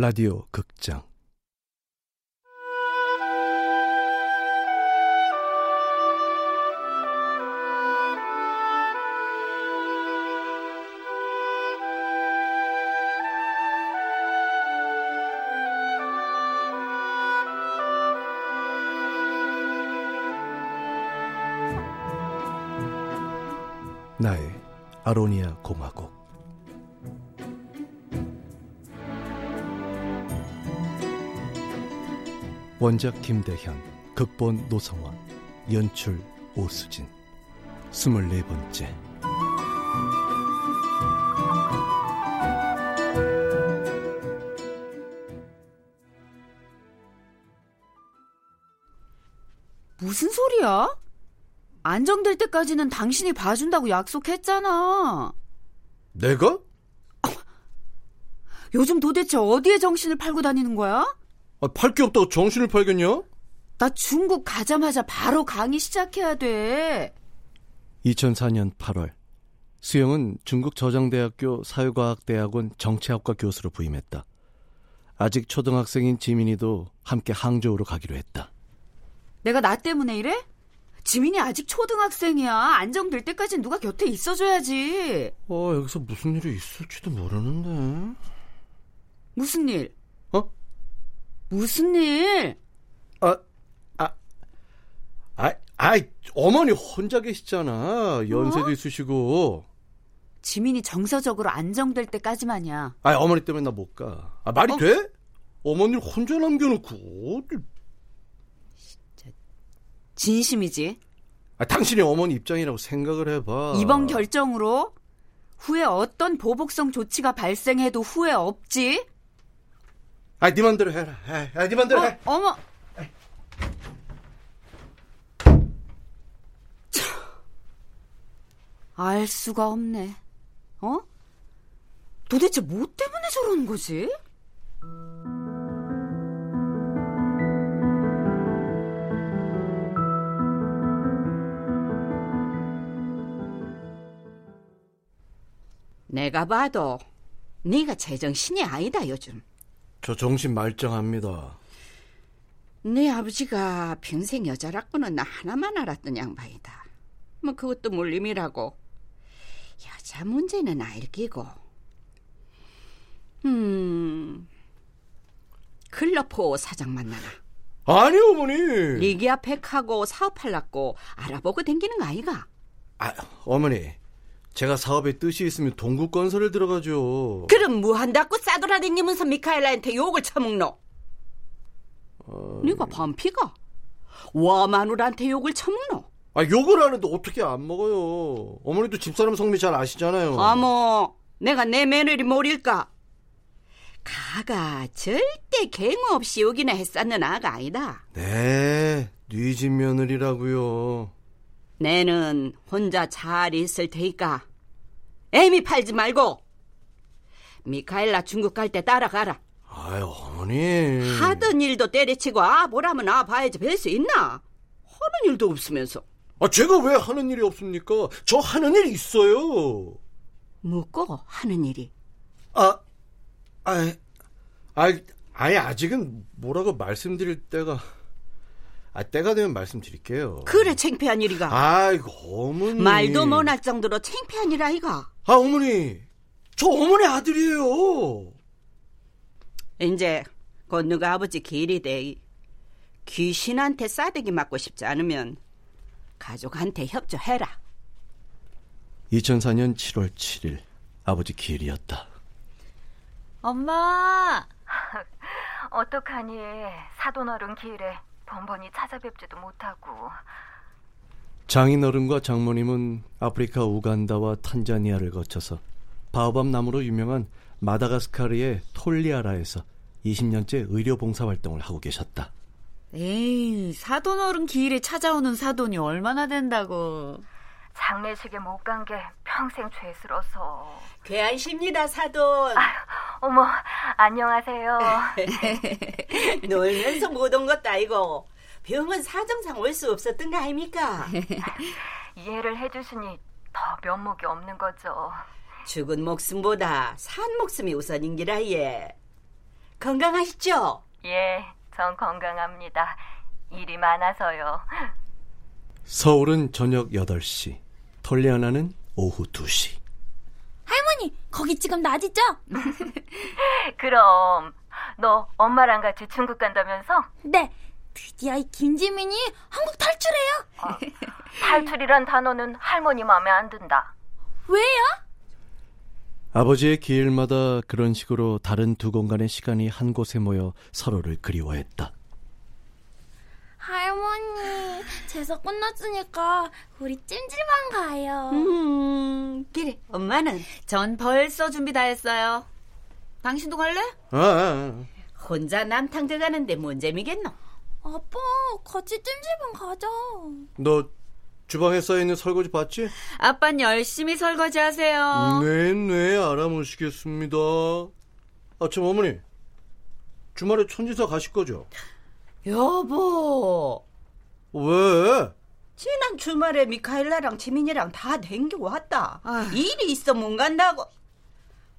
라디오 극장. 나의 아로니아 공화국 원작 김대현, 극본 노성원, 연출 오수진. 스물네 번째. 무슨 소리야? 안정될 때까지는 당신이 봐준다고 약속했잖아. 내가? 요즘 도대체 어디에 정신을 팔고 다니는 거야? 아, 팔게 없다고 정신을 팔겠냐? 나 중국 가자마자 바로 강의 시작해야 돼. 2004년 8월 수영은 중국 저장대학교 사회과학대학원 정치학과 교수로 부임했다. 아직 초등학생인 지민이도 함께 항저우로 가기로 했다. 내가 나 때문에 이래? 지민이 아직 초등학생이야. 안정될 때까지 누가 곁에 있어줘야지. 어, 여기서 무슨 일이 있을지도 모르는데. 무슨 일? 어? 무슨 일? 아, 아, 아, 아, 어머니 혼자 계시잖아. 연세도 어? 있으시고. 지민이 정서적으로 안정될 때까지만이야. 아, 어머니 때문에 나 못 가. 아, 말이 어? 돼? 어머니를 혼자 남겨놓고. 어디- 진심이지. 아, 당신이 어머니 입장이라고 생각을 해봐. 이번 결정으로 후에 어떤 보복성 조치가 발생해도 후회 없지? 아, 네 맘대로 해라. 아, 아, 네 맘대로 해. 어, 어머. 알 수가 없네. 어? 도대체 뭐 때문에 저러는 거지? 내가 봐도 네가 제정신이 아니다 요즘. 저 정신 말짱합니다. 네 아버지가 평생 여자라고는 나 하나만 알았던 양반이다. 뭐 그것도 물림이라고. 여자 문제는 알기고. 음. 클럽호 사장 만나나. 아니, 어머니. 리기아 팩하고 사업하려고 알아보고 댕기는 거 아이가? 아, 어머니. 제가 사업에 뜻이 있으면 동국 건설을 들어가죠. 그럼 뭐 한다고 싸돌아다니면서 미카엘라한테 욕을 처먹노? 어... 네가 반피가? 와 마누라한테 욕을 처먹노? 아, 욕을 하는데 어떻게 안 먹어요? 어머니도 집사람 성미 잘 아시잖아요. 어머, 내가 내 며느리 모를까? 가가 절대 갱 없이 오기나 했었는 아가 아니다. 네, 뉘집 며느리라고요. 내는 혼자 잘 있을 테니까 애미 팔지 말고 미카엘라 중국 갈 때 따라가라. 아유, 어머니. 하던 일도 때려치고 아 보라면 아 봐야지 뵐 수 있나? 하는 일도 없으면서 아, 제가 왜 하는 일이 없습니까? 저 하는 일 있어요. 묻고 하는 일이 아, 아, 아, 아예 아직은 뭐라고 말씀드릴 때가, 아, 때가 되면 말씀드릴게요. 그래 창피한 일이가 아이고, 어머니. 말도 못할 정도로 창피한 일 아이가 아, 어머니. 저 어머니 아들이에요. 이제 곧 누가 아버지 길이 돼 귀신한테 싸대기 맞고 싶지 않으면 가족한테 협조해라 2004년 7월 7일, 아버지 기일이었다. 엄마! 어떡하니 사돈어른 길에 번번이 찾아뵙지도 못하고 장인어른과 장모님은 아프리카 우간다와 탄자니아를 거쳐서 바오밤 나무로 유명한 마다가스카르의 톨리아라에서 20년째 의료 봉사 활동을 하고 계셨다. 에이, 사돈 어른 기일에 찾아오는 사돈이 얼마나 된다고. 장례식에 못 간 게 평생 죄스러서 괴한십니다 사돈 어머 안녕하세요 놀면서 못 온 것도 아니고 병은 사정상 올 수 없었던 거 아닙니까 이해를 해주시니 더 면목이 없는 거죠 죽은 목숨보다 산 목숨이 우선인기라 예 건강하시죠? 예, 전 건강합니다. 일이 많아서요. 서울은 저녁 8시, 톨리아나는 오후 2시. 할머니, 거기 지금 낮이죠? 그럼 너 엄마랑 같이 중국 간다면서? 네. 드디어 이 김지민이 한국 탈출해요. 탈출이란 단어는 할머니 마음에 안 든다. 왜요? 아버지의 기일마다 그런 식으로 다른 두 공간의 시간이 한 곳에 모여 서로를 그리워했다. 할머니, 제사 끝났으니까 우리 찜질방 가요. 음, 그래. 엄마는 전 벌써 준비 다 했어요. 당신도 갈래? 아, 아, 혼자 남탕 들어가는데 뭔 재미겠노? 아빠, 같이 찜질방 가자. 너 주방에 쌓여있는 설거지 봤지? 아빤 열심히 설거지 하세요. 네, 네, 알아보시겠습니다. 아, 참, 어머니. 주말에 천지사 가실 거죠? 여보, 왜? 지난 주말에 미카엘라랑 지민이랑 다 댕겨 왔다. 아휴. 일이 있어 못 간다고.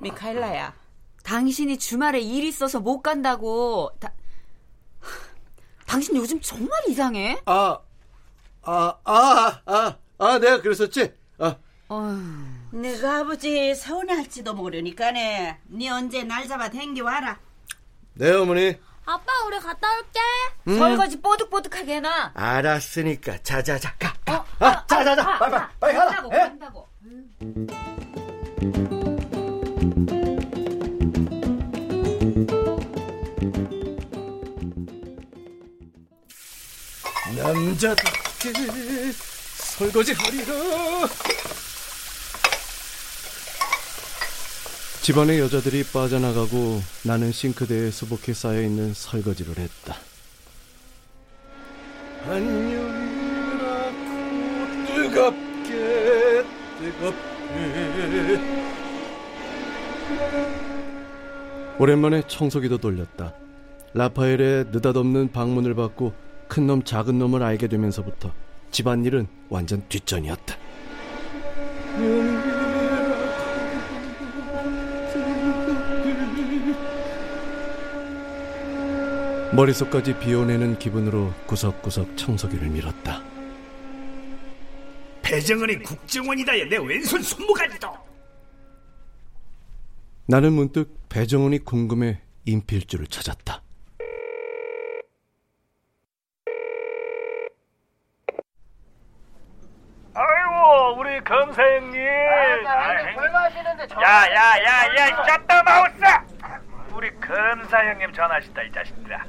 미카엘라야, 당신이 주말에 일 있어서 못 간다고. 다... 당신 요즘 정말 이상해. 아, 아, 아, 아, 아, 내가 그랬었지? 아, 어휴, 내가 아버지 서운해할지도 모르니까네. 네 언제 날 잡아 댕겨 와라. 네, 어머니. 아빠, 우리 갔다 올게. 설거지 뽀득뽀득하게 해놔. 알았으니까. 자, 자, 자, 가. 가. 어, 아, 자, 자, 자. 가, 빨리, 가. 빨리, 빨리 가라. 간다고, 예? 간다고. 남자답게 설거지 하리라. 집안의 여자들이 빠져나가고 나는 싱크대에 수북히 쌓여 있는 설거지를 했다. 안녕이라고 뜨겁게 뜨겁게 오랜만에 청소기도 돌렸다. 라파엘의 느닷없는 방문을 받고 큰 놈 작은 놈을 알게 되면서부터 집안일은 완전 뒷전이었다. 머릿속까지 비워내는 기분으로 구석구석 청소기를 밀었다. 배정은이 국정원이다야 내 왼손 손모가지도. 나는 문득 배정훈이 궁금해 인필주를 찾았다. 아이고 우리 검사 형님. 야야야야 샷다 마우스! 우리 검사 형님 전화하신다 이 자식들아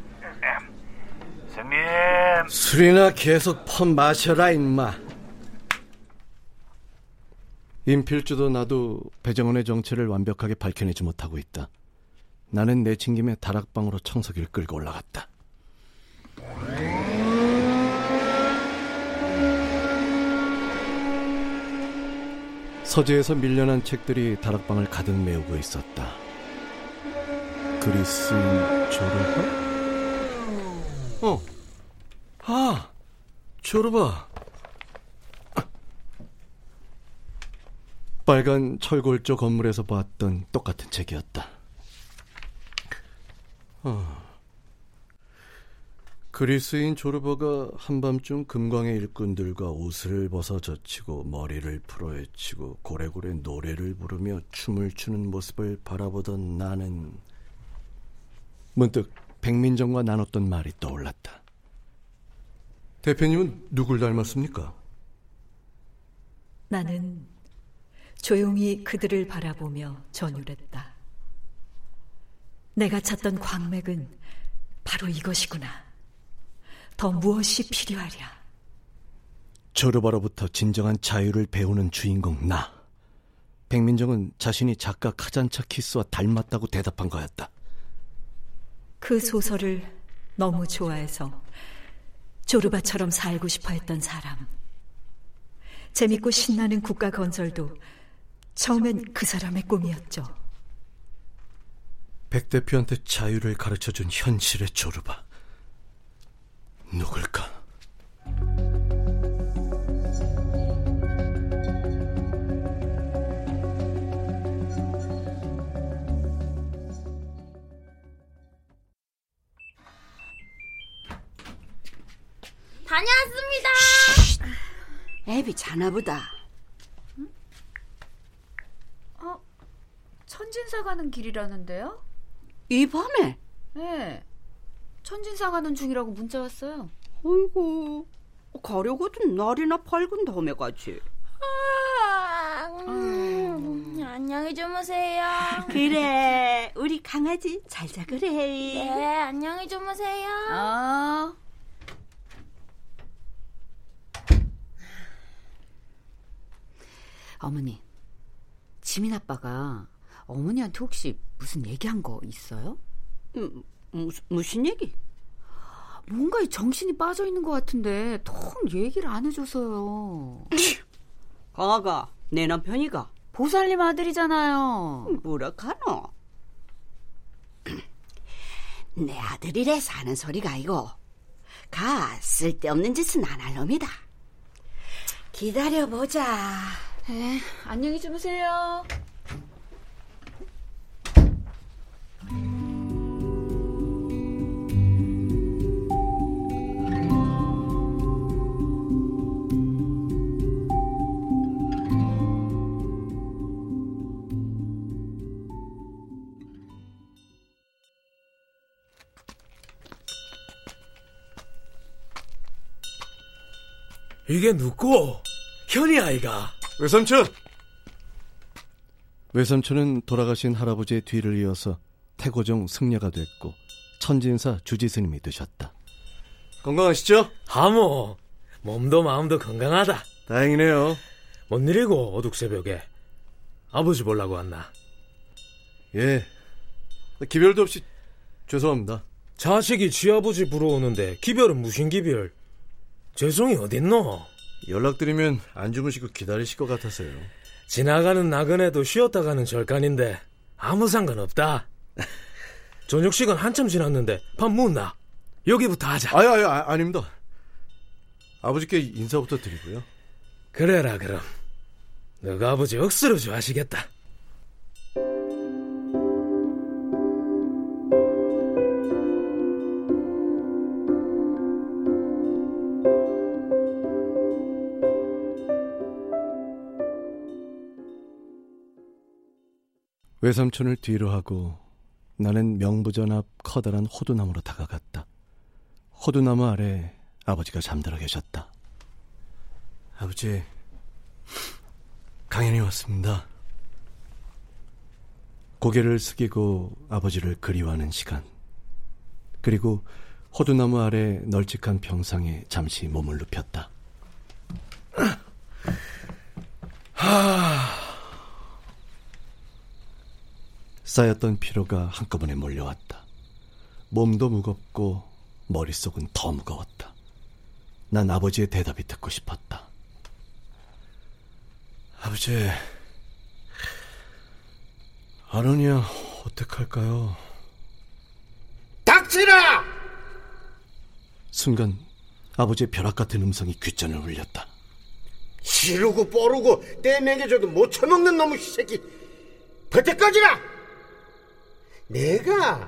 형님 술이나 계속 펀 마셔라 임마. 인필주도 나도 배정원의 정체를 완벽하게 밝혀내지 못하고 있다. 나는 내친김에 다락방으로 청소기를 끌고 올라갔다. 서재에서 밀려난 책들이 다락방을 가득 메우고 있었다. 그리스인 조르바? 어, 아, 조르바. 빨간 철골조 건물에서 봤던 똑같은 책이었다. 어. 그리스인 조르바가 한밤중 금광의 일꾼들과 옷을 벗어 젖히고 머리를 풀어헤치고 고래고래 노래를 부르며 춤을 추는 모습을 바라보던 나는 문득 백민정과 나눴던 말이 떠올랐다. 대표님은 누굴 닮았습니까? 나는 조용히 그들을 바라보며 전율했다. 내가 찾던 광맥은 바로 이것이구나. 더 무엇이 필요하랴? 조르바로부터 진정한 자유를 배우는 주인공 나. 백민정은 자신이 작가 카잔차 키스와 닮았다고 대답한 거였다. 그 소설을 너무 좋아해서 조르바처럼 살고 싶어 했던 사람. 재밌고 신나는 국가 건설도 처음엔 그 사람의 꿈이었죠. 백 대표한테 자유를 가르쳐준 현실의 조르바. 애비 자나 보다. 어, 천진사 가는 길이라는데요? 이 밤에? 네. 천진사 가는 중이라고 문자 왔어요. 어이구, 가려거든 날이나 밝은 다음에 가지. 아, 음, 안녕히 주무세요. 그래, 우리 강아지 잘 자 그래. 네, 안녕히 주무세요. 아. 어머니, 지민 아빠가 어머니한테 혹시 무슨 얘기한 거 있어요? 음, 무슨, 무슨 얘기? 뭔가에 정신이 빠져 있는 것 같은데 통 얘기를 안 해줘서요. 강아가 내 남편이가 보살님 아들이잖아요. 뭐라 카노? 내 아들이래 사는 소리가 아니고 가 쓸데없는 짓은 안 할 놈이다. 기다려보자. 네, 안녕히 주무세요. 이게 누구? 현이 아이가. 외삼촌! 외삼촌은 돌아가신 할아버지의 뒤를 이어서 태고종 승려가 됐고 천진사 주지스님이 되셨다. 건강하시죠? 하모, 몸도 마음도 건강하다. 다행이네요. 뭔 일이고 어둑 새벽에 아버지 보려고 왔나? 예. 기별도 없이 죄송합니다. 자식이 지아버지 부러우는데 기별은 무슨 기별? 죄송이 어딨노? 연락드리면 안 주무시고 기다리실 것 같아서요. 지나가는 나그네도 쉬었다 가는 절간인데 아무 상관없다. 저녁 시간 한참 지났는데 밥 묻나? 여기부터 하자. 아유, 아유, 아, 아닙니다. 아버지께 인사부터 드리고요. 그래라 그럼. 너가 아버지 억수로 좋아하시겠다. 외삼촌을 뒤로 하고 나는 명부전 앞 커다란 호두나무로 다가갔다. 호두나무 아래 아버지가 잠들어 계셨다. 아버지, 강연이 왔습니다. 고개를 숙이고 아버지를 그리워하는 시간. 그리고 호두나무 아래 널찍한 평상에 잠시 몸을 눕혔다. 쌓였던 피로가 한꺼번에 몰려왔다. 몸도 무겁고 머릿속은 더 무거웠다. 난 아버지의 대답이 듣고 싶었다. 아버지, 아로니아 어떡할까요? 닥치라! 순간 아버지의 벼락 같은 음성이 귓전을 울렸다. 시르고 뽀르고 떼먹여줘도 못 처먹는 놈의 새끼 버텨까지라! 내가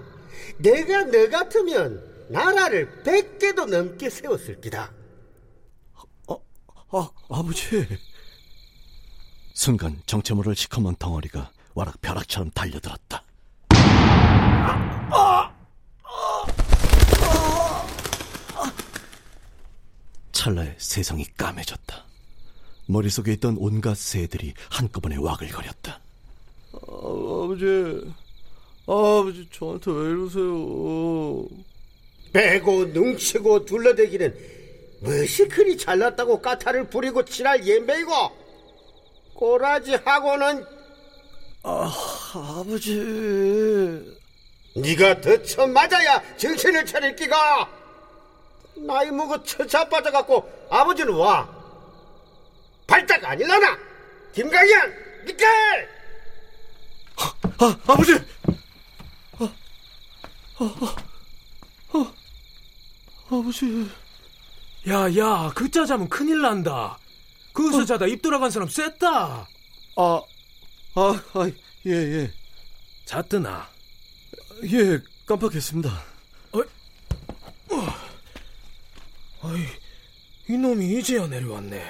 내가 너 같으면 나라를 백 개도 넘게 세웠을 기다. 아, 아, 아버지. 순간 정체 모를 시커먼 덩어리가 와락 벼락처럼 달려들었다. 찰나에 세상이 까매졌다. 머릿속에 있던 온갖 새들이 한꺼번에 와글거렸다. 아, 아버지, 아버지 저한테 왜 이러세요? 빼고 능치고 둘러대기는 무엇이 그리 잘났다고 까타를 부리고 지랄 옌배이고 꼬라지 하고는 아, 아버지. 네가 더쳐 맞아야 정신을 차릴 끼가 나이 먹어 처자빠져갖고 아버지는 와 발작 아닐라나 김강현 니깔 아, 아버지! 아, 아, 아, 아, 아버지. 야, 야, 그자 자면 큰일 난다. 거기서 자다 입 돌아간 사람 셌다. 아, 아, 아, 예, 예. 잤드나? 예, 깜빡했습니다. 어이, 이놈이 이제야 내려왔네.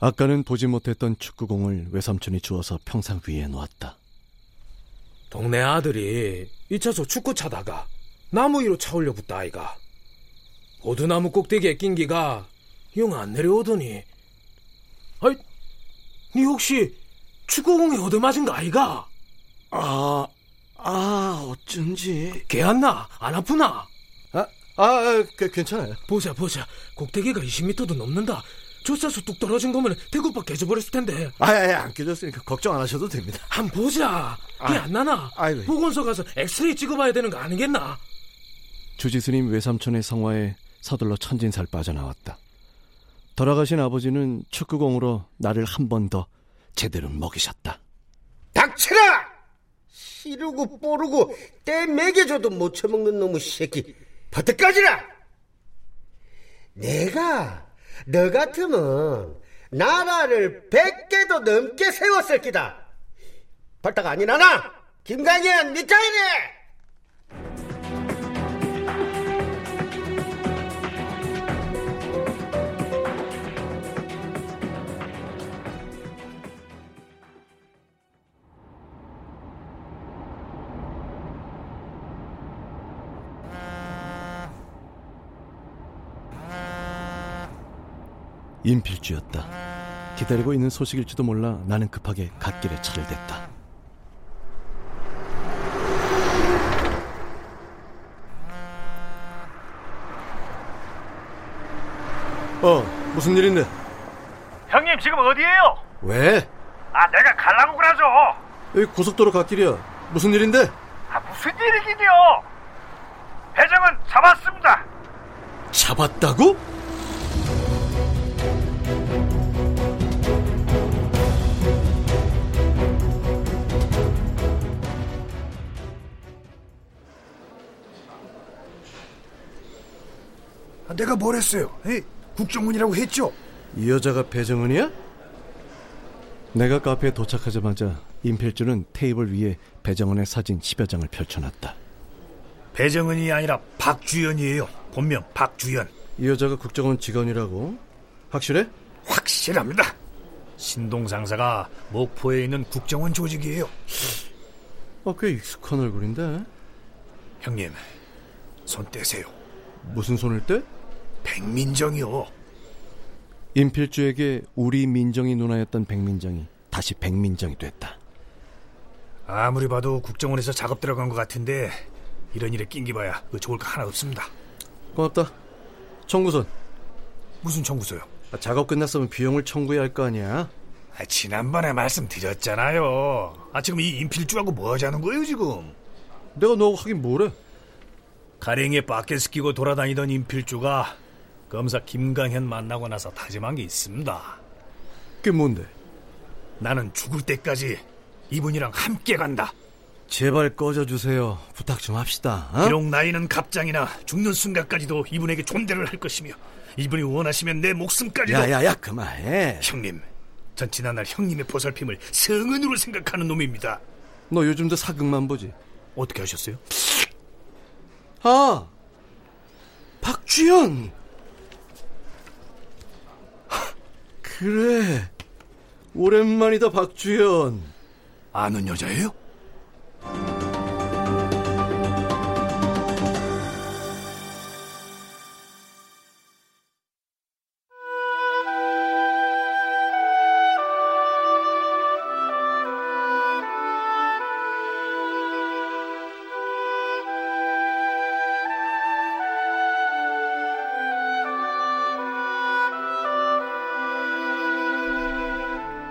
아까는 보지 못했던 축구공을 외삼촌이 주어서 평상 위에 놓았다. 동네 아들이 이차소 축구 차다가 나무 위로 차 올려 붙다 아이가. 오두나무 꼭대기에 낀 기가 영 안 내려오더니 아이 니 혹시 축구공에 얻어맞은 거 아이가? 아, 아, 어쩐지. 개안 나? 안 아프나? 아, 아, 그, 괜찮아요. 보자, 보자. 꼭대기가 20m도 넘는다. 조사수 뚝 떨어진 거면 대구박 개져버렸을 텐데. 아, 아, 안 깨졌으니까 걱정 안 하셔도 됩니다. 한 보자. 개안 나나? 아이고. 보건소 가서 엑스레이 찍어봐야 되는 거 아니겠나? 주지스님 외삼촌의 성화에 서둘러 천진살 빠져나왔다. 돌아가신 아버지는 축구공으로 나를 한 번 더 제대로 먹이셨다. 닥쳐라! 시르고 뽀르고 때 먹여줘도 못 처먹는 놈의 새끼 버뜩까지라! 내가 너 같으면 나라를 백 개도 넘게 세웠을 기다. 발딱 아니나나? 김강현 미카이네! 인필주였다. 기다리고 있는 소식일지도 몰라 나는 급하게 갓길에 차를 댔다. 어, 무슨 일인데? 형님 지금 어디에요? 왜? 아 내가 갈라고 그러죠. 여기 고속도로 갓길이야. 무슨 일인데? 아 무슨 일이긴요? 배정은 잡았습니다. 잡았다고? 내가 뭘 했어요? 에이, 국정원이라고 했죠? 이 여자가 배정은이야? 내가 카페에 도착하자마자 임필주는 테이블 위에 배정은의 사진 10여 장을 펼쳐놨다. 배정은이 아니라 박주연이에요. 본명 박주연. 이 여자가 국정원 직원이라고? 확실해? 확실합니다. 신동 상사가 목포에 있는 국정원 조직이에요. 어, 꽤 익숙한 얼굴인데. 형님, 손 떼세요. 무슨 손을 떼? 백민정이요. 임필주에게 우리 민정이 누나였던 백민정이 다시 백민정이 됐다. 아무리 봐도 국정원에서 작업 들어간 것 같은데 이런 일에 낑기봐야 그 좋을 거 하나 없습니다. 고맙다. 청구선. 무슨 청구서요? 아, 작업 끝났으면 비용을 청구해야 할 거 아니야? 아, 지난번에 말씀드렸잖아요. 아, 지금 이 인필주하고 뭐 하자는 거예요, 지금? 내가 너 하긴 뭐래? 가랭이에 바켓 끼고 돌아다니던 인필주가 검사 김강현 만나고 나서 다짐한 게 있습니다. 그게 뭔데? 나는 죽을 때까지 이분이랑 함께 간다. 제발 꺼져주세요. 부탁 좀 합시다. 어? 비록 나이는 갑장이나 죽는 순간까지도 이분에게 존대를 할 것이며 이분이 원하시면 내 목숨까지도 야야야 그만해. 형님, 전 지난날 형님의 보살핌을 성은으로 생각하는 놈입니다. 너 요즘도 사극만 보지? 어떻게 하셨어요? 아, 박주연. 하, 그래, 오랜만이다 박주연. 아는 여자예요?